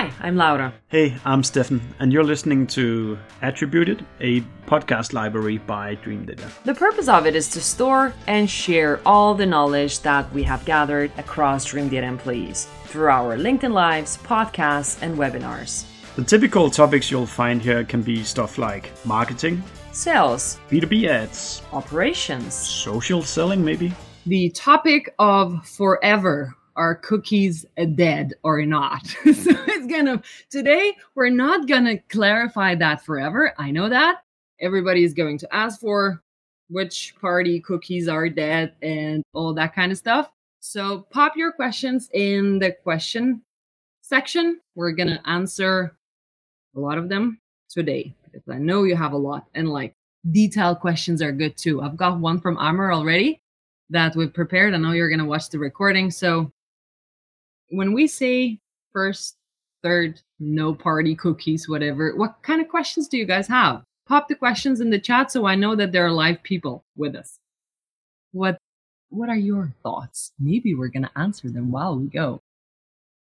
Hi, I'm Laura. Hey, I'm Stefan, and you're listening to Attributed, a podcast library by Dreamdata. The purpose of it is to store and share all the knowledge that we have gathered across Dreamdata employees through our LinkedIn Lives, podcasts, and webinars. The typical topics you'll find here can be stuff like marketing, sales, B2B ads, operations, social selling, maybe. The topic of forever are cookies dead or not? so it's gonna today we're not gonna clarify that forever. I know that everybody is going to ask for which party cookies are dead and all that kind of stuff. So pop your questions in the question section. We're gonna answer a lot of them today because I know you have a lot and like detailed questions are good too. I've got one from Amr already that we've prepared. I know you're gonna watch the recording, so when we say first, third, no party cookies, whatever, what kind of questions do you guys have? Pop the questions in the chat so I know that there are live people with us. What what are your thoughts? Maybe we're gonna answer them while we go.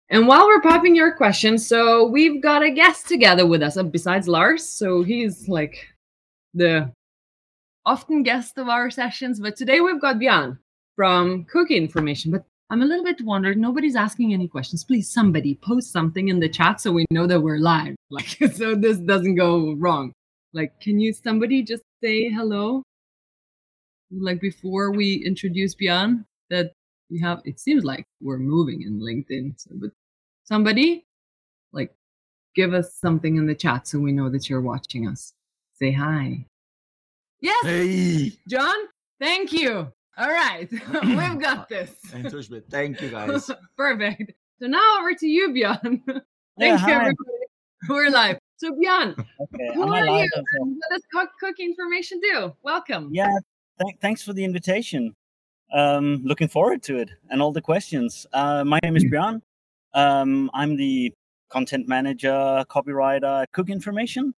And while we're popping your questions, so we've got a guest together with us, uh, besides Lars. So he's like the often guest of our sessions, but today we've got Bjørn from Cookie Information. But I'm a little bit wondered. Nobody's asking any questions. Please, somebody post something in the chat so we know that we're live. Like, so this doesn't go wrong. Like, can you somebody just say hello? Like before we introduce Bjørn, that we have. It seems like we're moving in LinkedIn. So, but somebody, like, give us something in the chat so we know that you're watching us. Say hi. Yes. Hey. John. Thank you. All right, we've got this. Thank you, guys. Perfect. So now over to you, Bjørn. Thank yeah, you, everybody. We're live. So Bjørn, okay, who are you? And what does cook, cook information do? Welcome. Yeah, th- thanks for the invitation. Um, looking forward to it and all the questions. Uh, my name is Bjørn. Um, I'm the content manager, copywriter at Cookie Information.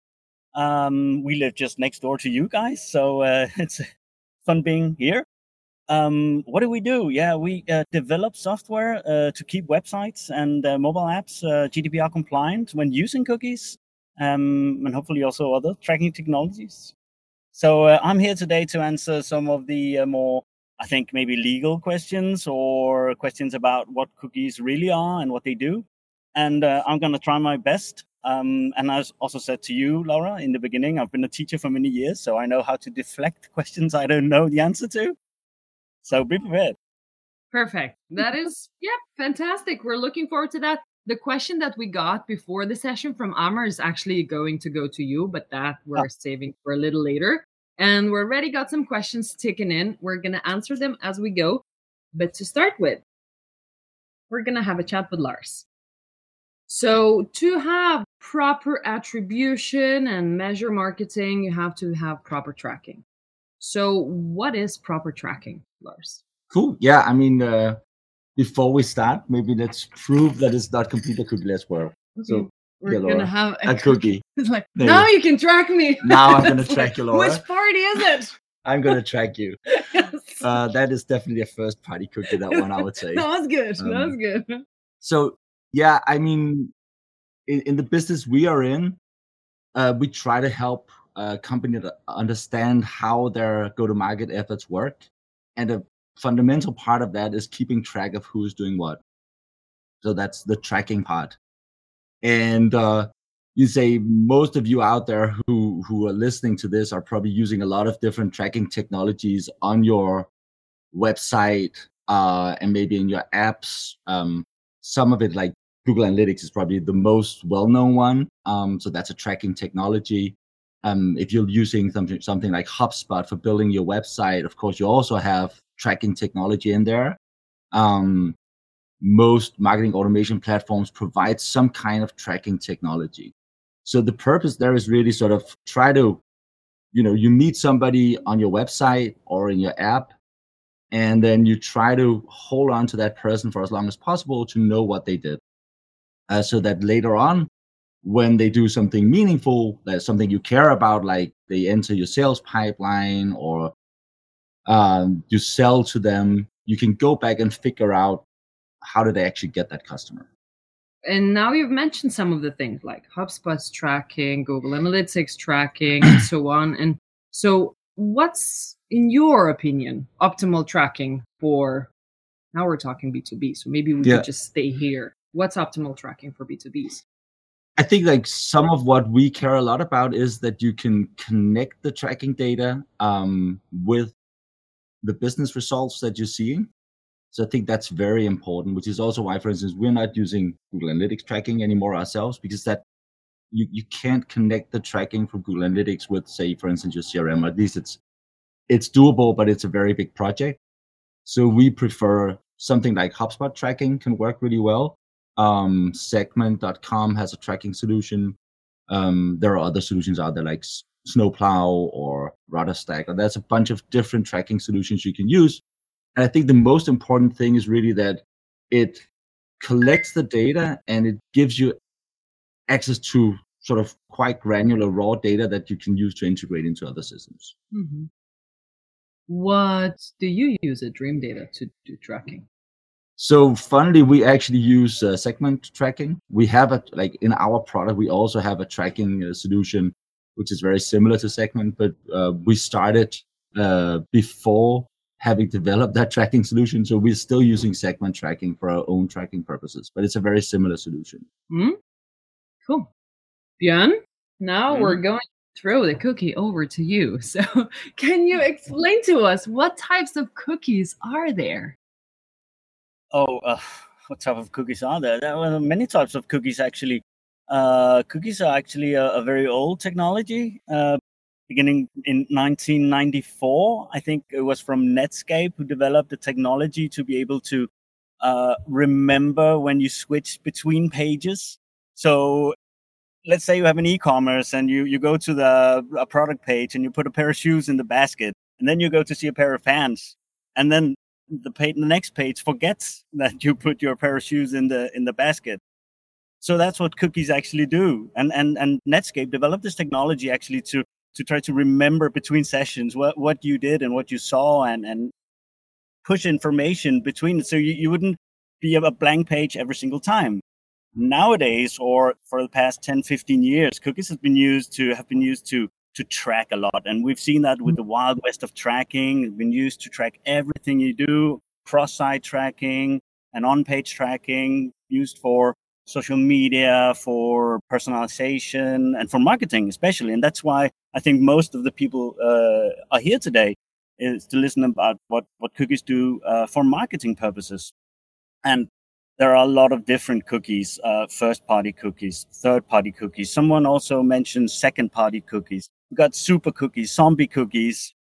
Um, we live just next door to you guys, so uh, it's fun being here. Um, what do we do? Yeah, we uh, develop software uh, to keep websites and uh, mobile apps uh, GDPR compliant when using cookies, um, and hopefully also other tracking technologies. So uh, I'm here today to answer some of the uh, more, I think, maybe legal questions or questions about what cookies really are and what they do. And I'm going to try my best. Um, and I also said to you, Laura, in the beginning, I've been a teacher for many years, so I know how to deflect questions I don't know the answer to. So be prepared. Perfect. That is, yeah, fantastic. We're looking forward to that. The question that we got before the session from Amr is actually going to go to you, but that ah. we're oh. saving for a little later. And we're already got some questions ticking in. We're going to answer them as we go. But to start with, we're going to have a chat with Lars. So, to have proper attribution and measure marketing, you have to have proper tracking. So, what is proper tracking, Lars? Cool. Yeah, I mean, uh, before we start, maybe let's prove that it's not complete cookieless world. Okay. So, we're gonna have a, a cookie. It's like there now you can track me. Now I'm gonna track you, Laura. Which party is it? I'm gonna track you. yes. Uh, that is definitely a first party cookie. That one, I would say. that was good. Um, that was good. So yeah, I mean, in, in the business we are in, uh, we try to help a company to understand how their go-to-market efforts work, and a fundamental part of that is keeping track of who's doing what. So that's the tracking part. And uh, you say most of you out there who who are listening to this are probably using a lot of different tracking technologies on your website uh, and maybe in your apps. Um, some of it, like Google Analytics, is probably the most well-known one. Um, so that's a tracking technology. Um, if you're using something something like HubSpot for building your website, of course, you also have tracking technology in there. Um, most marketing automation platforms provide some kind of tracking technology. So the purpose there is really sort of try to, you know, you meet somebody on your website or in your app, and then you try to hold on to that person for as long as possible to know what they did. Uh, so that later on, when they do something meaningful, that's something you care about, like they enter your sales pipeline or um, you sell to them, you can go back and figure out how did they actually get that customer. and now you've mentioned some of the things like HubSpot's tracking, Google Analytics tracking, and so on. And so, what's in your opinion optimal tracking for? Now we're talking B two B, so maybe we Yeah. could just stay here. What's optimal tracking for B two Bs? I think like some of what we care a lot about is that you can connect the tracking data um, with the business results that you're seeing. So I think that's very important, which is also why, for instance, we're not using Google Analytics tracking anymore ourselves because that you, you can't connect the tracking from Google Analytics with, say, for instance, your CRM. At least it's it's doable, but it's a very big project. So we prefer something like HubSpot tracking can work really well. Um, segment.com has a tracking solution. Um, there are other solutions out there like Snowplow or Rudderstack, or there's a bunch of different tracking solutions you can use. And I think the most important thing is really that it collects the data and it gives you access to sort of quite granular raw data that you can use to integrate into other systems. Mm-hmm. What do you use at Dreamdata to do tracking? So funnily, we actually use uh, segment tracking. We have a like in our product, we also have a tracking uh, solution, which is very similar to segment, but uh, we started uh, before having developed that tracking solution. So we're still using segment tracking for our own tracking purposes, but it's a very similar solution. Hmm? Cool. Bjørn, now Mhm. we're going to throw the cookie over to you. So, can you explain to us what types of cookies are there? Oh, uh, what type of cookies are there? There are many types of cookies actually. Uh, cookies are actually a, a very old technology. Uh, beginning in 1994, I think it was from Netscape who developed the technology to be able to uh, remember when you switch between pages. So, let's say you have an e-commerce and you you go to the a product page and you put a pair of shoes in the basket, and then you go to see a pair of pants, and then the page, the next page forgets that you put your pair of shoes in the in the basket. So that's what cookies actually do. And and and Netscape developed this technology actually to to try to remember between sessions what what you did and what you saw and and push information between it so you, you wouldn't be a blank page every single time. Nowadays or for the past 10 15 years cookies have been used to have been used to to track a lot. And we've seen that with the wild west of tracking. It's been used to track everything you do, cross site tracking and on page tracking, used for social media, for personalization, and for marketing, especially. And that's why I think most of the people uh, are here today is to listen about what, what cookies do uh, for marketing purposes. And there are a lot of different cookies uh, first party cookies third party cookies someone also mentioned second party cookies we got super cookies zombie cookies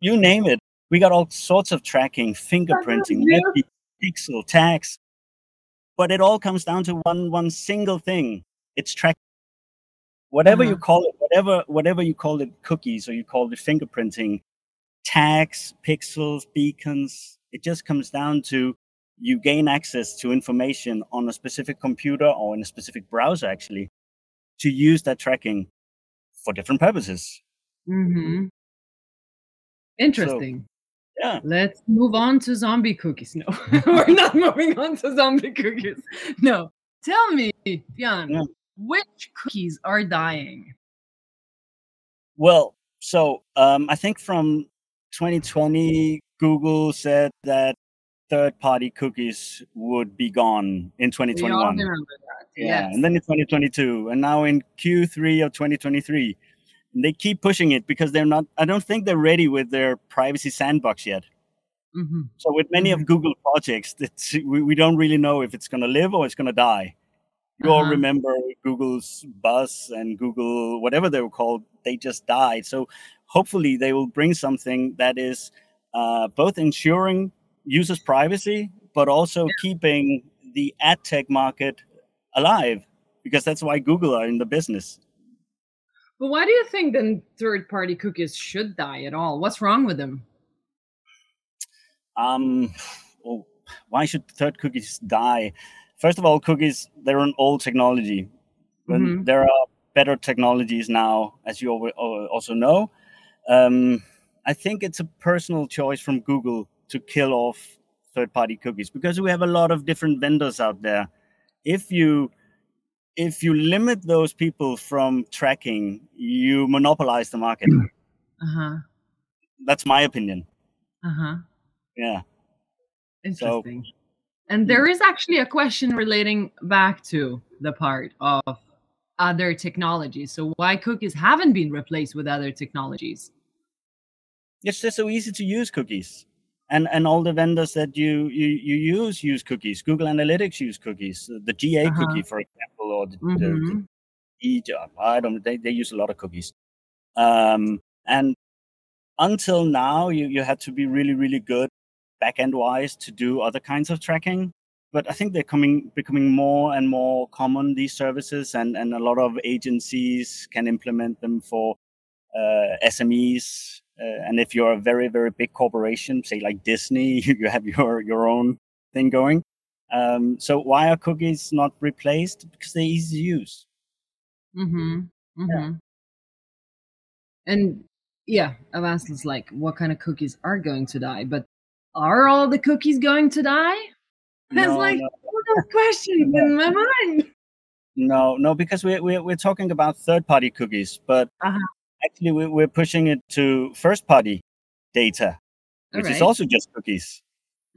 you name it we got all sorts of tracking fingerprinting yeah. Pixel tags but it all comes down to one one single thing it's tracking. whatever you Uh-huh. call it whatever whatever you call it cookies or you call it fingerprinting tags pixels beacons it just comes down to you gain access to information on a specific computer or in a specific browser actually to use that tracking for different purposes Mm-hmm. Interesting. yeah Let's move on to zombie cookies. No, we're not moving on to zombie cookies. No. Tell me, Bjørn, Yeah. which cookies are dying? well so um, i think from 2020 google said that third party cookies would be gone in We all 2021 remember that. Yeah, Yes. and then in 2022, and now in Q3 of 2023, they keep pushing it because they're not. I don't think they're ready with their privacy sandbox yet. Mhm. So with many Mhm. of Google projects, it's, we, we don't really know if it's going to live or it's going to die. You all Uh-huh. remember Google's Buzz and Google, whatever they were called, they just died. So hopefully they will bring something that is uh, both ensuring users' privacy, but also keeping the ad tech market alive, because that's why Google are in the business. But why do you think then third party cookies should die at all? What's wrong with them? Um, well, why should third cookies die? First of all, cookies they're an old technology. When Mhm. there are better technologies now, as you also know. Um, I think it's a personal choice from Google to kill off third-party cookies because we have a lot of different vendors out there, if you if you limit those people from tracking, you monopolize the market. Uh-huh. That's my opinion. Uh-huh. Yeah. Interesting. and there is actually a question relating back to the part of other technologies. So why cookies haven't been replaced with other technologies? It's just so easy to use cookies. And and all the vendors that you you, you use use cookies. Google Analytics use cookies. The GA Uh-huh. cookie, for example, or the, the, Mhm. the E job. I don't they, they use a lot of cookies. Um and until now you, you had to be really, really good back end wise to do other kinds of tracking. But I think they're coming becoming more and more common these services, and, and a lot of agencies can implement them for uh, SMEs. Uh, and if you're a very very big corporation, say like Disney, you have your your own thing going. Um, so why are cookies not replaced? Because they're easy to use. Mm-hmm. Mm-hmm. And yeah, I've asked this like what kind of cookies are going to die, but are all the cookies going to die? That's No, like no. all those questions in my mind. No, no, because we're we're, we're talking about third-party cookies, but Uh-huh. Actually we're, we're pushing it to first-party data, which is also just cookies.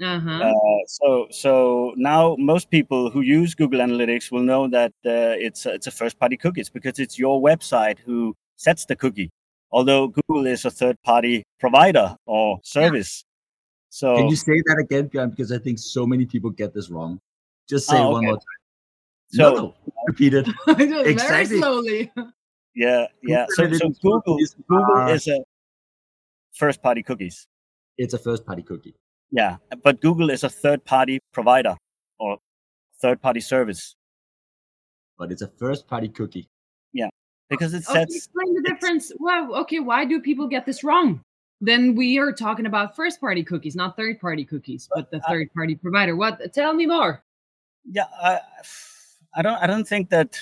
Uh-huh. Uh, so so now most people who use Google Analytics will know that uh, it's a, it's a first-party cookies because it's your website who sets the cookie. Although Google is a third-party provider or service, so Can you say that again, Bjørn? Because I think so many people get this wrong. Just say it Oh, one okay. more time. so no, no, repeat it. Just Very slowly. Yeah yeah. So so Google cookies Google are- is a first-party cookies. It's a first party cookie. Yeah, but Google is a third-party provider or third-party service but it's a first party cookie. Yeah, because it Okay, sets. explain the difference. Well, okay, why do people get this wrong? Then we are talking about first party cookies, not third party cookies, but the third party provider. What? Tell me more. Yeah, I, I don't. I don't think that.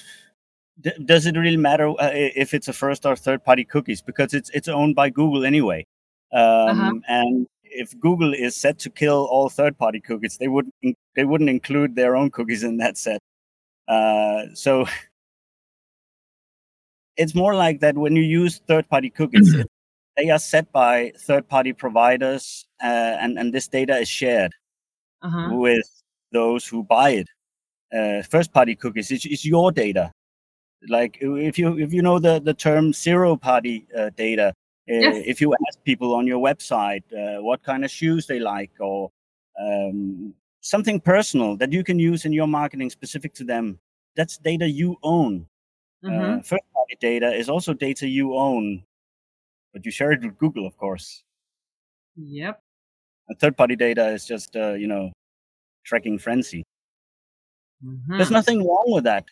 D- Does it really matter uh, if it's a first or third-party cookies because it's it's owned by Google anyway, um, Uh-huh. and if Google is set to kill all third-party cookies, they would not they wouldn't include their own cookies in that set. Uh, so it's more like that when you use third-party cookies, it, they are set by third-party providers, uh, and and this data is shared Uh-huh. with those who buy it. Uh, first-party cookies is is your data. Like if you if you know the the term zero-party uh, data, uh, Yes. if you ask people on your website uh, what kind of shoes they like or um, something personal that you can use in your marketing specific to them, that's data you own. Uh-huh. Uh, first-party data is also data you own, but you share it with Google, of course. Yep. And third-party data is just uh, you know tracking frenzy. Mhm. There's nothing wrong with that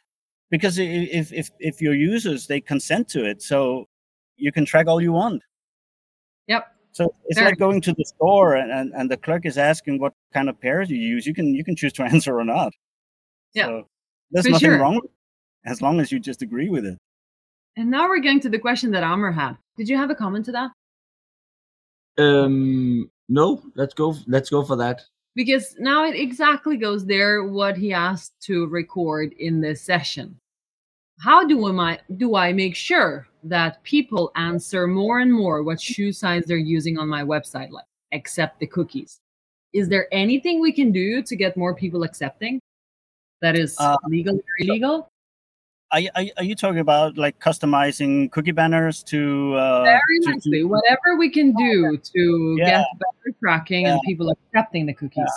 because if if if your users they consent to it, so you can track all you want. Yep. So it's Very like going to the store and, and, and the clerk is asking what kind of pairs you use. You can you can choose to answer or not. Yeah, So there's for nothing sure. wrong as long as you just agree with it. And now we're going to the question that Amr had. Did you have a comment to that? Um, no, let's go. Let's go for that. Because now it exactly goes there what he asked to record in this session. How do I do I make sure that people answer more and more what shoe size they're using on my website, like accept the cookies? Is there anything we can do to get more people accepting? That is Uh, legal or illegal? Are, you- are, are you talking about like customizing cookie banners to uh, Very to- to- nicely. Whatever we can do to Yeah. get better tracking and people accepting the cookies.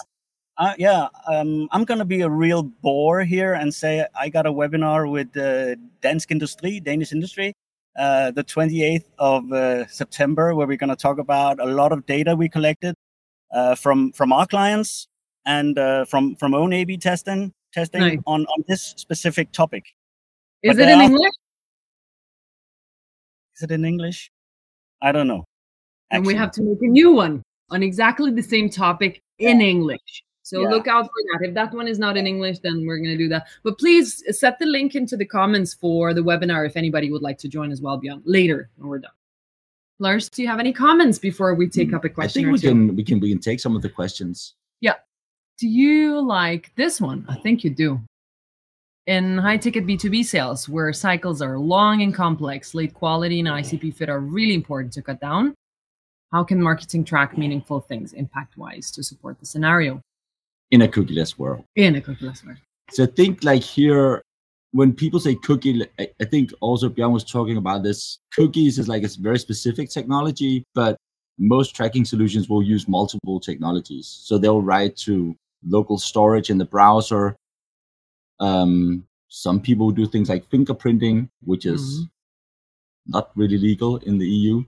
Uh, yeah, um, I'm gonna be a real bore here and say I got a webinar with uh, Dansk Industri, Danish Industry, uh, the 28th of uh, September, where we're gonna talk about a lot of data we collected uh, from from our clients and uh, from from own A/B testing testing Nice. on on this specific topic. Is But it in are- English? Is it in English? I don't know. and we have to make a new one on exactly the same topic in English. So Yeah. look out for that. If that one is not in English, then we're going to do that. But please uh, set the link into the comments for the webinar if anybody would like to join as well beyond later when we're done. Lars, do you have any comments before we take mm, up a question I think or we two? can we can we can take some of the questions. Yeah. Do you like this one? I think you do. In high ticket B2B sales, where cycles are long and complex, lead quality and ICP fit are really important to cut down. How can marketing track meaningful things impact wise to support the scenario? In a cookieless world. In a cookieless world. So I think like here, when people say cookie, I think also Bjørn was talking about this. Cookies is like a very specific technology, but most tracking solutions will use multiple technologies. So they'll write to local storage in the browser. Um, some people do things like fingerprinting, which is Mhm. not really legal in the EU.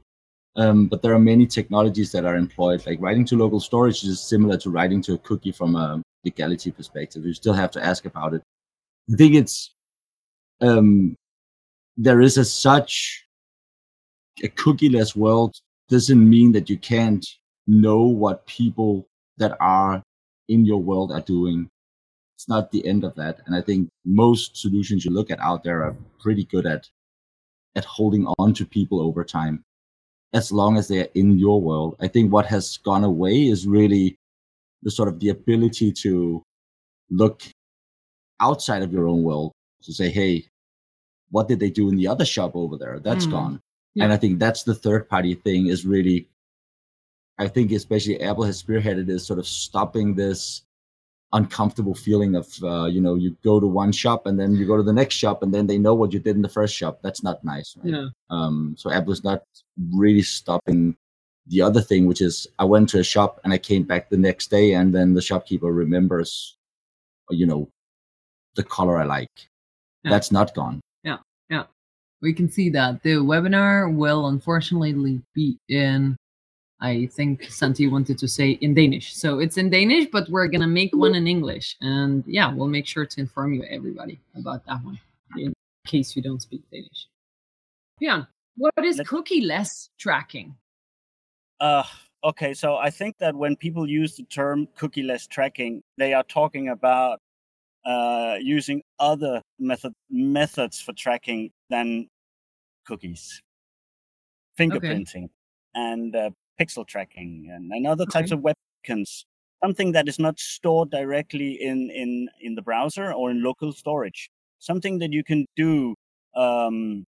Um, but there are many technologies that are employed, like writing to local storage is similar to writing to a cookie from a legality perspective. You still have to ask about it. I think it's um, there is a such a cookieless world doesn't mean that you can't know what people that are in your world are doing. It's not the end of that. And I think most solutions you look at out there are pretty good at at holding on to people over time as long as they're in your world. I think what has gone away is really the sort of the ability to look outside of your own world to say, hey, what did they do in the other shop over there? That's Mm. gone. Yeah. And I think that's the third party thing is really, I think especially Apple has spearheaded is sort of stopping this uncomfortable feeling of, uh, you know, you go to one shop and then you go to the next shop and then they know what you did in the first shop. That's not nice. Right? Yeah. Um, so Apple is not really stopping the other thing, which is I went to a shop and I came back the next day and then the shopkeeper remembers, you know, the color I like. Yeah. That's not gone. Yeah. Yeah. We can see that the webinar will unfortunately be in, I think Santi wanted to say in Danish. So it's in Danish, but we're going to make one in English. And yeah, we'll make sure to inform you, everybody, about that one in case you don't speak Danish. Bjørn, what is cookie-less tracking? Uh, okay, so I think that when people use the term cookie-less tracking, they are talking about uh, using other method methods for tracking than cookies, fingerprinting, and uh, pixel tracking, and, and other types Okay. of web beacons. Something that is not stored directly in in in the browser or in local storage. Something that you can do um,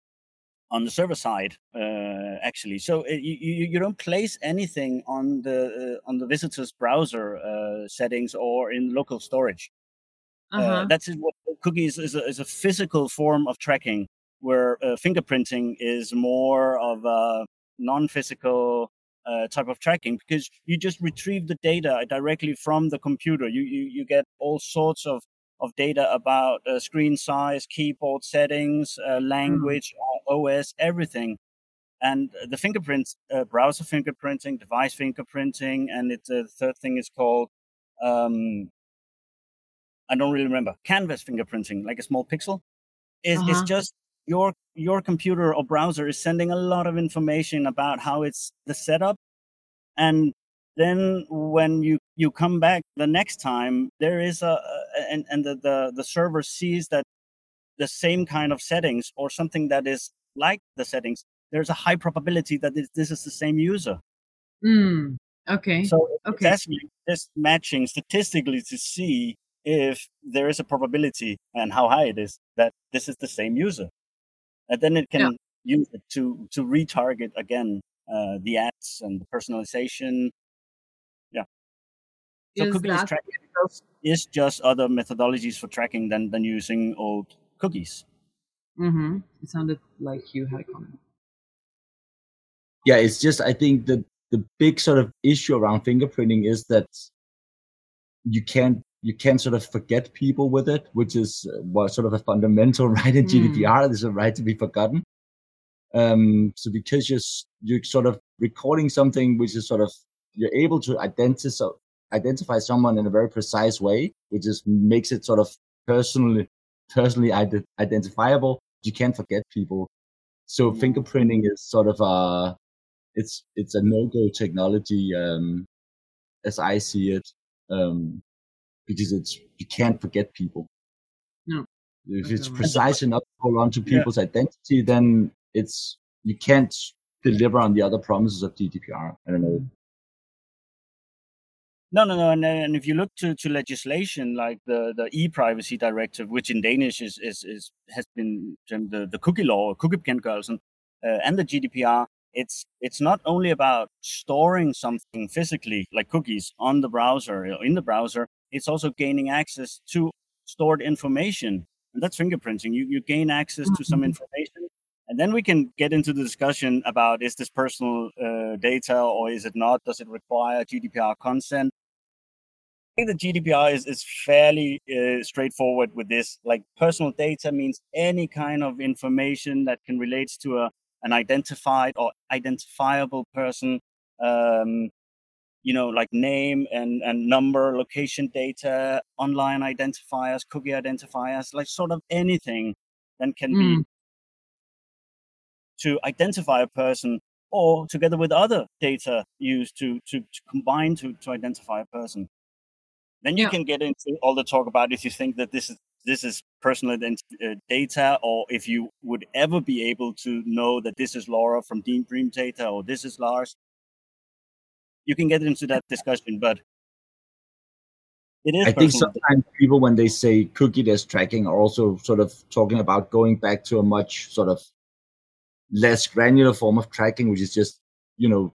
on the server side uh, actually so uh, you, you you don't place anything on the uh, on the visitor's browser uh, settings or in local storage uh Uh-huh. that's what cookies is a, is a physical form of tracking where uh, fingerprinting is more of a non-physical uh, type of tracking because you just retrieve the data directly from the computer you you, you get all sorts of of data about uh, screen size, keyboard settings, uh, language, uh, OS, everything. And the fingerprints, uh, browser fingerprinting, device fingerprinting, and it's uh, the third thing is called, um, I don't really remember, canvas fingerprinting, like a small pixel. Is Uh-huh. it's just your your computer or browser is sending a lot of information about how it's the setup, and then when you you come back the next time there is a and and the, the the server sees that the same kind of settings or something that is like the settings there's a high probability that this, this is the same user Mm, okay. so it's Okay. actually just matching statistically to see if there is a probability and how high it is that this is the same user and then it can Yeah. use it to to retarget again uh, the ads and the personalization Yeah. so Is cookies that- tracking is- is just other methodologies for tracking than, than using old cookies. Mm-hmm. It sounded like you had a comment. Yeah, it's just I think the the big sort of issue around fingerprinting is that you can't you can't sort of forget people with it, which is uh, what sort of a fundamental right in Mm. GDPR. There's a right to be forgotten. Um, so because you're you're sort of recording something which is sort of you're able to identify identify someone in a very precise way, which just makes it sort of personally personally ide- identifiable. You can't forget people. So fingerprinting is sort of a it's it's a no-go technology um, as I see it um, because it's you can't forget people. No. If it's precise enough to hold on to Yeah. people's identity, then it's you can't deliver on the other promises of GDPR. I don't know. No, no, no. And, and if you look to, to legislation like the, the e-privacy directive, which in Danish is, is, is has been the, the cookie law, cookiebekendtgørelsen, uh, and the GDPR, it's it's not only about storing something physically like cookies on the browser or in the browser. It's also gaining access to stored information, and that's fingerprinting. You you gain access to some mm-hmm. information and then we can get into the discussion about is this personal uh, data or is it not? Does it require GDPR consent? I think the GDPR is, is fairly uh, straightforward with this. Like personal data means any kind of information that can relate to a, an identified or identifiable person, um, you know, like name and, and number, location data, online identifiers, cookie identifiers, like sort of anything that can mm. be to identify a person or together with other data used to, to, to combine to, to identify a person. Then you yeah. can get into all the talk about if you think that this is this is personal uh, data, or if you would ever be able to know that this is Laura from Dean Dreamdata, or this is Lars. You can get into that discussion, but it is. I think sometimes people, when they say cookie-less tracking, are also sort of talking about going back to a much sort of less granular form of tracking, which is just, you know,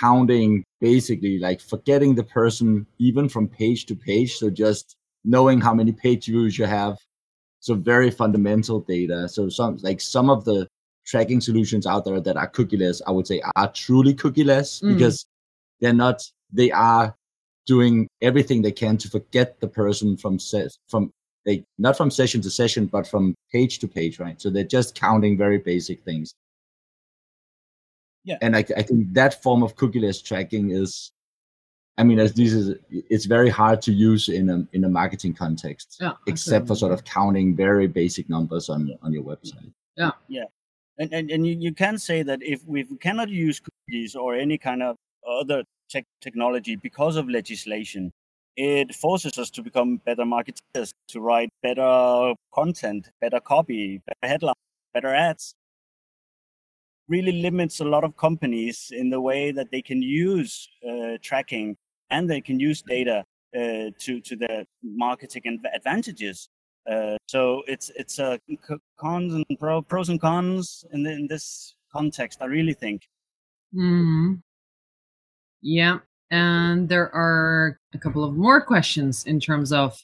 counting basically like forgetting the person even from page to page. So just knowing how many page views you have. So very fundamental data. So some like some of the tracking solutions out there that are cookieless, I would say are truly cookieless mm. because they're not, they are doing everything they can to forget the person from set from they not from session to session, but from page to page, right? So they're just counting very basic things. Yeah. And I, I think that form of cookieless tracking is, I mean, as this is, it's very hard to use in a in a marketing context, yeah, except for sort of counting very basic numbers on on your website. Yeah. Yeah. And, and, and you, you can say that if we cannot use cookies or any kind of other tech technology because of legislation, it forces us to become better marketers, to write better content, better copy, better headlines, better ads. Really limits a lot of companies in the way that they can use uh, tracking and they can use data uh, to to their marketing advantages. Uh, so it's it's a cons and pro, pros and cons in, the, in this context. I really think. Hmm. Yeah, and there are a couple of more questions in terms of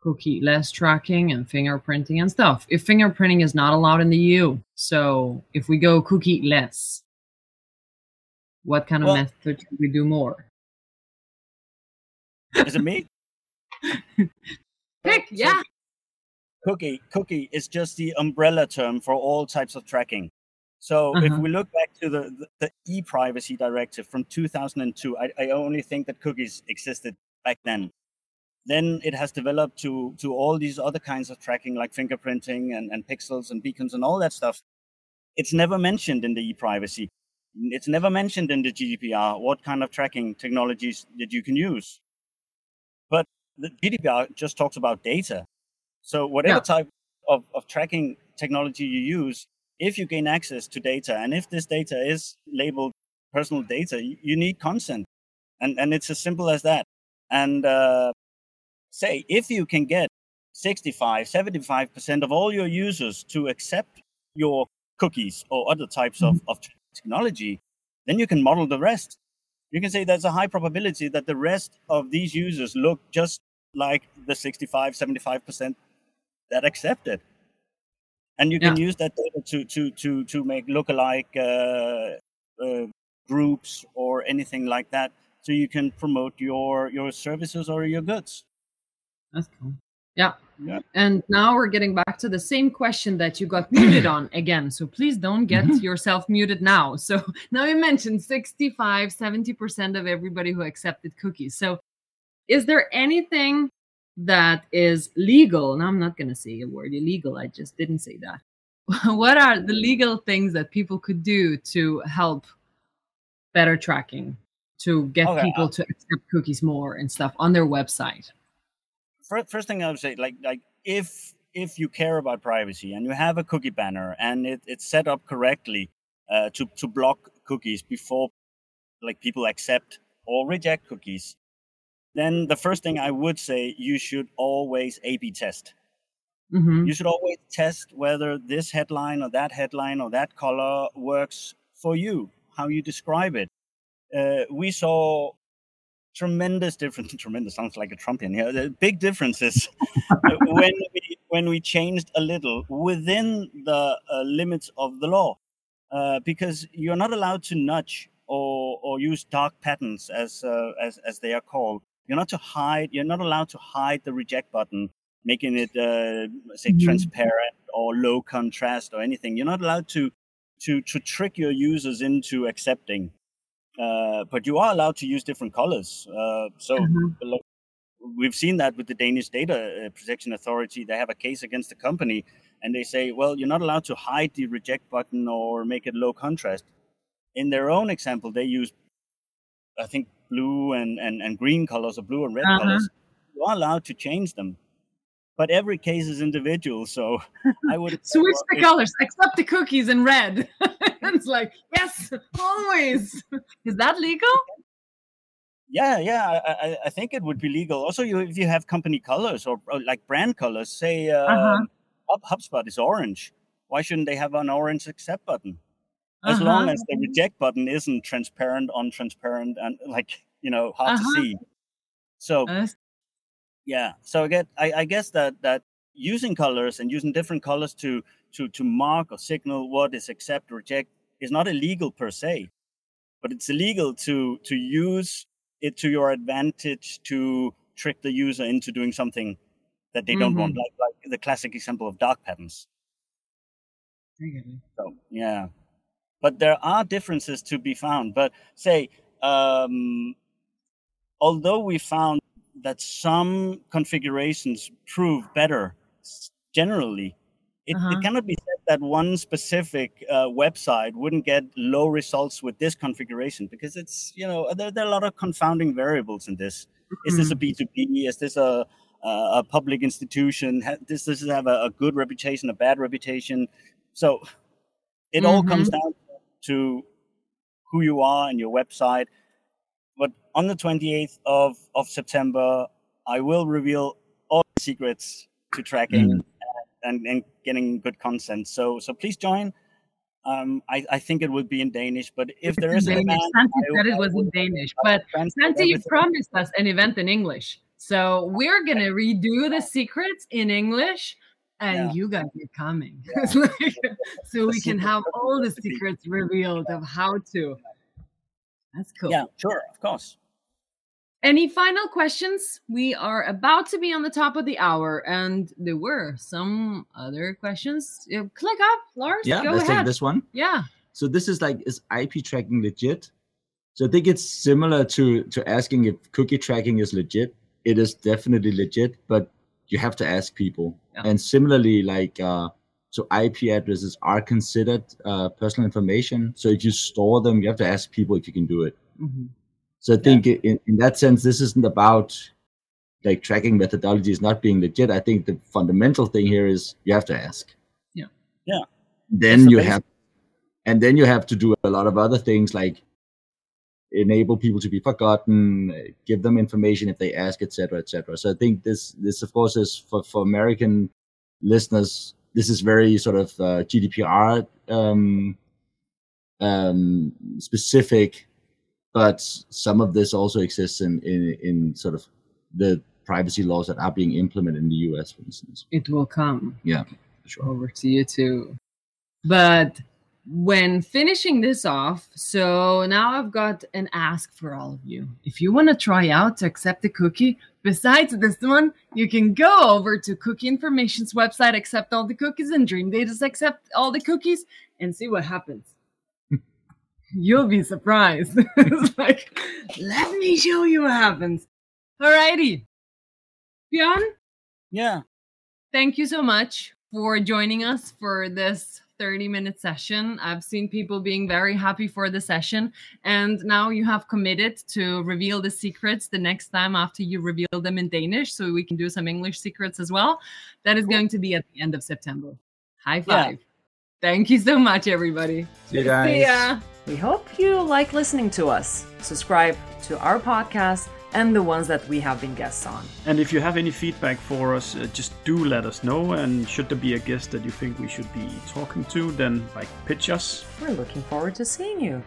cookie less tracking and fingerprinting and stuff. If fingerprinting is not allowed in the EU, so if we go cookie less, what kind of well, method should we do more? Is it me? Pick, yeah. Cookie, cookie is just the umbrella term for all types of tracking. So uh-huh. if we look back to the, the, the e-privacy directive from 2002, I, I only think that cookies existed back then. Then it has developed to, to all these other kinds of tracking like fingerprinting and, and pixels and beacons and all that stuff. It's never mentioned in the e-privacy. It's never mentioned in the GDPR what kind of tracking technologies that you can use. But the GDPR just talks about data. So whatever yeah. type of, of tracking technology you use, if you gain access to data and if this data is labeled personal data, you need consent. And, and it's as simple as that. And uh, say, if you can get 65, 75% of all your users to accept your cookies or other types mm-hmm. of, of technology, then you can model the rest. You can say there's a high probability that the rest of these users look just like the 65, 75% that accept it and you can yeah. use that data to to to to make lookalike uh, uh, groups or anything like that, so you can promote your your services or your goods. That's cool. Yeah. yeah. And now we're getting back to the same question that you got muted on again. So please don't get mm-hmm. yourself muted now. So now you mentioned 65, 70% of everybody who accepted cookies. So is there anything that is legal. And I'm not going to say a word illegal. I just didn't say that. what are the legal things that people could do to help better tracking, to get okay, people uh, to accept cookies more and stuff on their website? First, first thing I would say, like, like if if you care about privacy and you have a cookie banner and it, it's set up correctly uh, to to block cookies before like people accept or reject cookies, then the first thing I would say you should always A/B test. Mhm. You should always test whether this headline or that headline or that color works for you, how you describe it. Uh, we saw tremendous difference. Tremendous sounds like a Trumpian here. The big differences when we when we changed a little within the uh, limits of the law, uh, because you're not allowed to nudge or or use dark patterns as uh, as as they are called. You're not to hide. You're not allowed to hide the reject button, making it uh, say Mhm. transparent or low contrast or anything. You're not allowed to to to trick your users into accepting. Uh, but you are allowed to use different colors. Uh, so Mhm. like, we've seen that with the Danish Data uh, Protection Authority. They have a case against the company, and they say, well, you're not allowed to hide the reject button or make it low contrast. In their own example, they use, I think, blue and, and, and green colors or blue and red Uh-huh. colors. You are allowed to change them, but every case is individual. So I would Switch the colors, except the cookies in red. it's like, yes, always. Is that legal? Yeah, yeah, I, I, think it would be legal. Also, you, if you have company colors or, or like brand colors, say uh, Uh-huh. Hub, HubSpot is orange. Why shouldn't they have an orange accept button? As long Uh-huh. as the reject button isn't transparent, untransparent, and like you know hard Uh-huh. to see. So Uh, yeah, so I get I, I guess that that using colors and using different colors to to to mark or signal what is accept or reject is not illegal per se, but it's illegal to to use it to your advantage to trick the user into doing something that they don't want, like like the classic example of dark patterns. I get it. So yeah, but there are differences to be found. But say, um, although we found that some configurations prove better generally, it, Uh-huh. it cannot be said that one specific uh, website wouldn't get low results with this configuration because it's you know there, there are a lot of confounding variables in this. Is this a B two B? Is this a a public institution? Does this have a, a good reputation, a bad reputation? So it all comes down to who you are and your website. But on the 28th of, of September, I will reveal all the secrets to tracking Mm. and, and getting good consent. So so please join. Um, I, I think it will be in Danish, but if there is a Danish. demand, Santi I- said it was in Danish, but translate Santi, you promised us an event in English. So we're gonna redo the secrets in English, and Yeah. you guys are coming. It's like- so we can have all the secrets revealed of how to. That's cool. Yeah, sure, of course. Any final questions? We are about to be on the top of the hour, and there were some other questions. Click up, Lars. Yeah, go let's ahead. take this one. Yeah. So this is like is IP tracking legit? So I think it's similar to to asking if cookie tracking is legit. It is definitely legit, but you have to ask people. Yeah. And similarly, like uh, so IP addresses are considered uh, personal information. So if you store them, you have to ask people if you can do it. Mhm. So I think in, in that sense, this isn't about like tracking methodologies not being legit. I think the fundamental thing here is you have to ask. Yeah. Yeah. Then That's you basic. have, and then you have to do a lot of other things like enable people to be forgotten, give them information if they ask, etc., etc. So I think this, this of course, is for for American listeners. This is very sort of uh, GDPR um, um, specific but some of this also exists in, in in sort of the privacy laws that are being implemented in the US, for instance. It will come. Yeah, sure. over to you too. But when finishing this off, so now I've got an ask for all of you. If you want to try out to accept a cookie, besides this one, you can go over to Cookie Information's website, accept all the cookies, and Dreamdata's accept all the cookies, and see what happens. You'll be surprised. it's like, let me show you what happens. Alrighty. Bjørn, Yeah, thank you so much for joining us for this 30 minute session. I've seen people being very happy for the session. And now you have committed to reveal the secrets the next time after you reveal them in Danish. So we can do some English secrets as well. That is going to be at the end of September. High Yeah. five. Thank you so much, everybody. See you guys. See ya. We hope you like listening to us. Subscribe to our podcast and the ones that we have been guests on. And if you have any feedback for us, uh, just do let us know. And should there be a guest that you think we should be talking to, then like pitch us. We're looking forward to seeing you.